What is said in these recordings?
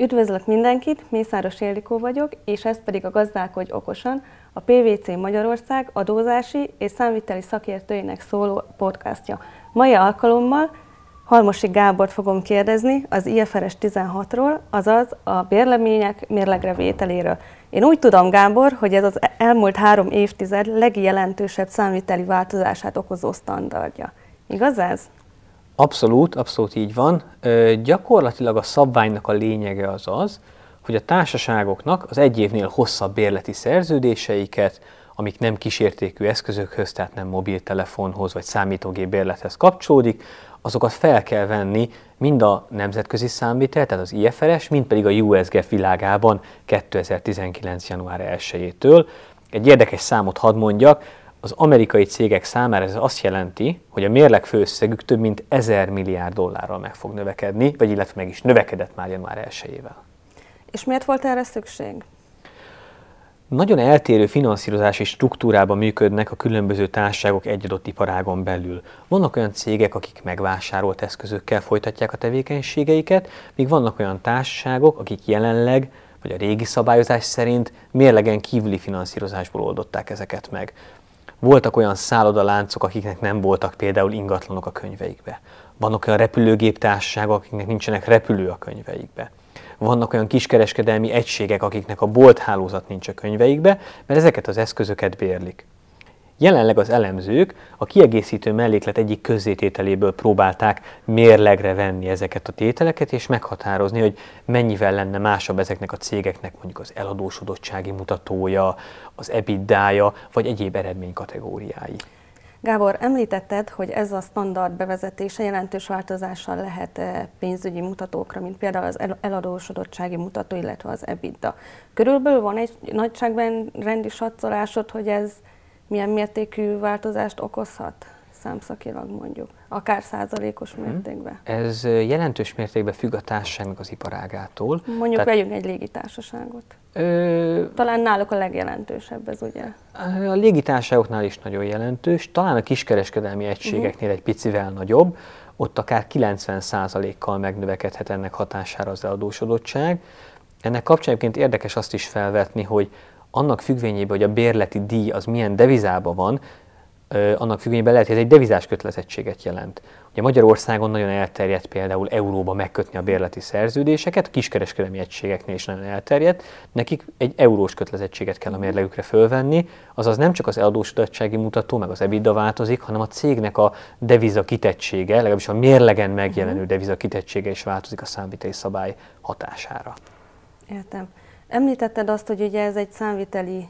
Üdvözlök mindenkit, Mészáros Ildikó vagyok, és ez pedig a Gazdálkodj Okosan, a PVC Magyarország adózási és számviteli szakértőinek szóló podcastja. Mai alkalommal Halmosi Gábort fogom kérdezni az IFRS 16-ról, azaz a bérlemények mérlegre vételéről. Én úgy tudom, Gábor, hogy ez az elmúlt három évtized legjelentősebb számviteli változását okozó standardja. Igaz ez? Abszolút, abszolút így van. Ö, gyakorlatilag a szabványnak a lényege az az, hogy a társaságoknak az egy évnél hosszabb bérleti szerződéseiket, amik nem kísértékű eszközökhöz, tehát nem mobiltelefonhoz vagy számítógép bérlethez kapcsolódik, azokat fel kell venni mind a nemzetközi számvitel, tehát az IFRS, mind pedig a USGF világában 2019. január 1-től. Egy érdekes számot hadd mondjak, az amerikai cégek számára ez azt jelenti, hogy a mérleg főösszegük több mint 1000 milliárd dollárral meg fog növekedni, vagy illetve meg is növekedett már január 1-ével. És miért volt erre szükség? Nagyon eltérő finanszírozási struktúrában működnek a különböző társaságok egy adott iparágon belül. Vannak olyan cégek, akik megvásárolt eszközökkel folytatják a tevékenységeiket, míg vannak olyan társaságok, akik jelenleg vagy a régi szabályozás szerint mérlegen kívüli finanszírozásból oldották ezeket meg. Voltak olyan szállodaláncok, akiknek nem voltak például ingatlanok a könyveikbe. Vannak olyan repülőgéptársaságok, akiknek nincsenek repülő a könyveikbe. Vannak olyan kiskereskedelmi egységek, akiknek a bolthálózat nincs a könyveikbe, mert ezeket az eszközöket bérlik. Jelenleg az elemzők a kiegészítő melléklet egyik közzétételéből próbálták mérlegre venni ezeket a tételeket, és meghatározni, hogy mennyivel lenne másabb ezeknek a cégeknek mondjuk az eladósodottsági mutatója, az EBITDA-ja, vagy egyéb eredménykategóriái. Gábor, említetted, hogy ez a standard bevezetése jelentős változással lehet eh, pénzügyi mutatókra, mint például az eladósodottsági mutató, illetve az EBITDA. Körülbelül van egy nagyságban rendi satszolásod, hogy ez milyen mértékű változást okozhat számszakilag mondjuk, akár százalékos mhm. mértékben? Ez jelentős mértékben függ a társaságnak az iparágától. Mondjuk Tehát, vegyünk egy légitársaságot. Ö, talán náluk a legjelentősebb ez, ugye? A légitársaságoknál is nagyon jelentős, talán a kiskereskedelmi egységeknél uh-huh. egy picivel nagyobb, ott akár 90%-kal megnövekedhet ennek hatására az eladósodottság. Ennek kapcsán érdekes azt is felvetni, hogy annak függvényében, hogy a bérleti díj az milyen devizában van, annak függvényében lehet, hogy ez egy devizás kötelezettséget jelent. Ugye Magyarországon nagyon elterjedt például euróba megkötni a bérleti szerződéseket, a kiskereskedelmi egységeknél is nagyon elterjedt, nekik egy eurós kötelezettséget kell a mérlegükre fölvenni, azaz nem csak az eladósodottsági mutató, meg az EBITDA változik, hanem a cégnek a deviza kitettsége, legalábbis a mérlegen megjelenő mhm. deviza kitettsége is változik a számviteli szabály hatására. Értem. Említetted azt, hogy ugye ez egy számviteli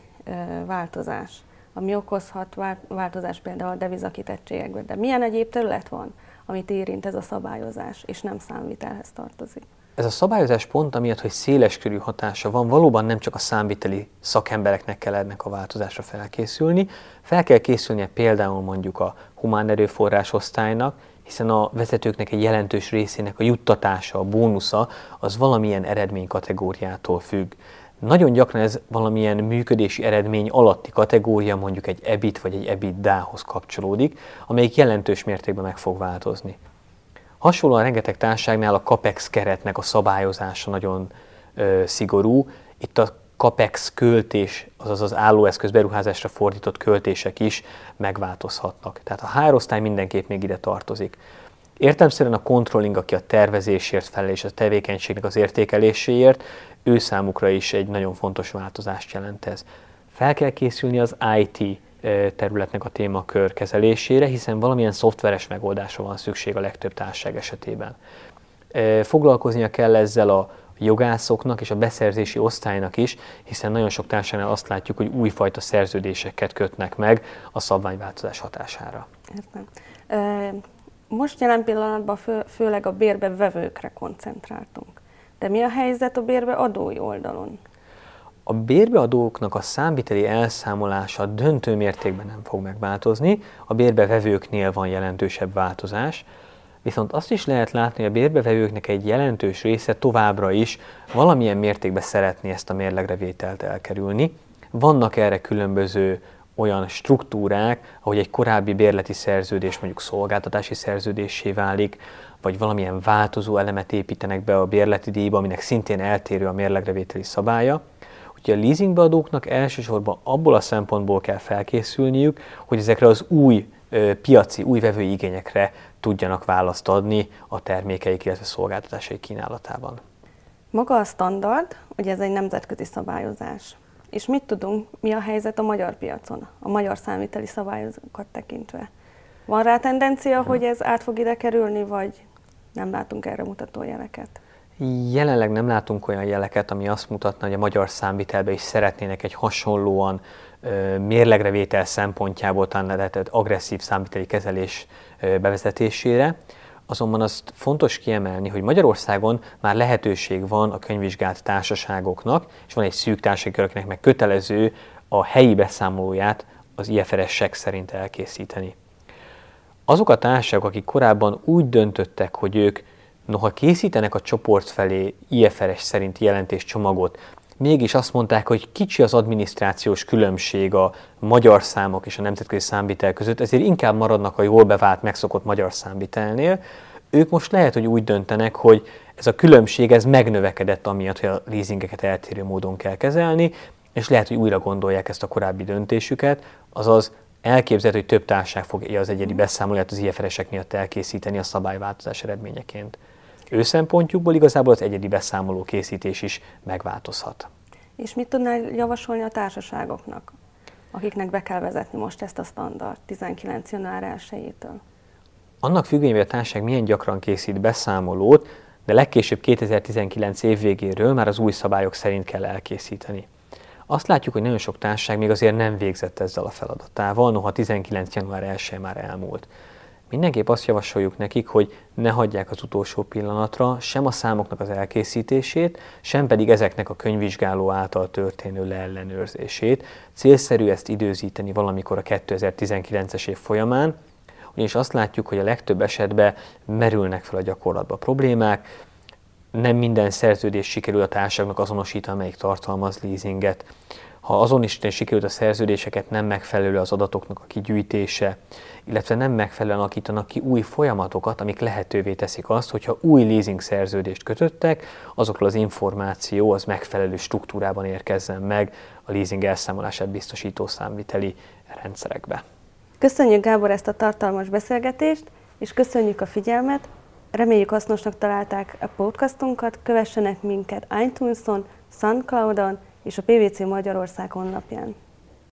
változás, ami okozhat változás például a devizakitettségekben. De milyen egyéb terület van, amit érint ez a szabályozás, és nem számvitelhez tartozik? Ez a szabályozás pont amiatt, hogy széles körű hatása van, valóban nem csak a számviteli szakembereknek kell ennek a változásra felkészülni, fel kell készülnie például mondjuk a humán erőforrás osztálynak, hiszen a vezetőknek egy jelentős részének a juttatása, a bónusza az valamilyen eredménykategóriától függ. Nagyon gyakran ez valamilyen működési eredmény alatti kategória, mondjuk egy EBIT vagy egy EBITDA-hoz kapcsolódik, amelyik jelentős mértékben meg fog változni. Hasonlóan rengeteg társaságnál a CAPEX keretnek a szabályozása nagyon ö, szigorú. Itt a CAPEX költés, azaz az állóeszköz beruházásra fordított költések is megváltozhatnak. Tehát a hárosztály mindenképp még ide tartozik. Értelmszerűen a controlling, aki a tervezésért felel és a tevékenységnek az értékeléséért, ő számukra is egy nagyon fontos változást jelent ez. Fel kell készülni az IT területnek a témakör kezelésére, hiszen valamilyen szoftveres megoldásra van szükség a legtöbb társaság esetében. Foglalkoznia kell ezzel a jogászoknak és a beszerzési osztálynak is, hiszen nagyon sok társadalomnál azt látjuk, hogy újfajta szerződéseket kötnek meg a szabványváltozás hatására. Értem. Most jelen pillanatban fő, főleg a bérbe vevőkre koncentráltunk. De mi a helyzet a bérbe adói oldalon? A bérbeadóknak a számviteli elszámolása döntő mértékben nem fog megváltozni, a bérbevevőknél van jelentősebb változás, Viszont azt is lehet látni, hogy a bérbevevőknek egy jelentős része továbbra is valamilyen mértékben szeretné ezt a mérlegrevételt elkerülni. Vannak erre különböző olyan struktúrák, ahogy egy korábbi bérleti szerződés mondjuk szolgáltatási szerződésé válik, vagy valamilyen változó elemet építenek be a bérleti díjba, aminek szintén eltérő a mérlegrevételi szabálya. Úgyhogy a leasingbeadóknak elsősorban abból a szempontból kell felkészülniük, hogy ezekre az új piaci, új vevői igényekre tudjanak választ adni a termékeik, illetve szolgáltatásai kínálatában. Maga a standard, ugye ez egy nemzetközi szabályozás. És mit tudunk, mi a helyzet a magyar piacon, a magyar számviteli szabályokat tekintve? Van rá tendencia, hogy ez át fog ide kerülni, vagy nem látunk erre mutató jeleket? Jelenleg nem látunk olyan jeleket, ami azt mutatna, hogy a magyar számvitelbe is szeretnének egy hasonlóan mérlegrevétel szempontjából talán lehetett agresszív számviteli kezelés bevezetésére. Azonban azt fontos kiemelni, hogy Magyarországon már lehetőség van a könyvvizsgált társaságoknak, és van egy szűk társaság, akinek meg kötelező a helyi beszámolóját az IFRS-ek szerint elkészíteni. Azok a társaságok, akik korábban úgy döntöttek, hogy ők noha készítenek a csoport felé IFRS szerint jelentéscsomagot, mégis azt mondták, hogy kicsi az adminisztrációs különbség a magyar számok és a nemzetközi számvitel között, ezért inkább maradnak a jól bevált, megszokott magyar számvitelnél. Ők most lehet, hogy úgy döntenek, hogy ez a különbség ez megnövekedett amiatt, hogy a leasingeket eltérő módon kell kezelni, és lehet, hogy újra gondolják ezt a korábbi döntésüket, azaz elképzelhető, hogy több társaság fogja az egyedi beszámolóját az IFRS-ek miatt elkészíteni a szabályváltozás eredményeként. Ő szempontjukból igazából az egyedi beszámoló készítés is megváltozhat. És mit tudnál javasolni a társaságoknak, akiknek be kell vezetni most ezt a standard 19. január 1-től? Annak függvényében, hogy a társaság milyen gyakran készít beszámolót, de legkésőbb 2019 év végéről már az új szabályok szerint kell elkészíteni. Azt látjuk, hogy nagyon sok társaság még azért nem végzett ezzel a feladatával, noha 19. január 1 már elmúlt. Mindenképp azt javasoljuk nekik, hogy ne hagyják az utolsó pillanatra sem a számoknak az elkészítését, sem pedig ezeknek a könyvvizsgáló által történő leellenőrzését. Célszerű ezt időzíteni valamikor a 2019-es év folyamán, ugyanis azt látjuk, hogy a legtöbb esetben merülnek fel a gyakorlatban problémák, nem minden szerződés sikerül a társaságnak azonosítani, amelyik tartalmaz leasinget. Ha azon is sikerült a szerződéseket, nem megfelelő az adatoknak a kigyűjtése, illetve nem megfelelően alakítanak ki új folyamatokat, amik lehetővé teszik azt, hogyha új leasing szerződést kötöttek, azokról az információ az megfelelő struktúrában érkezzen meg a leasing elszámolását biztosító számviteli rendszerekbe. Köszönjük Gábor ezt a tartalmas beszélgetést, és köszönjük a figyelmet, Reméljük hasznosnak találták a podcastunkat, kövessenek minket iTunes-on, SoundCloud-on és a PVC Magyarország honlapján.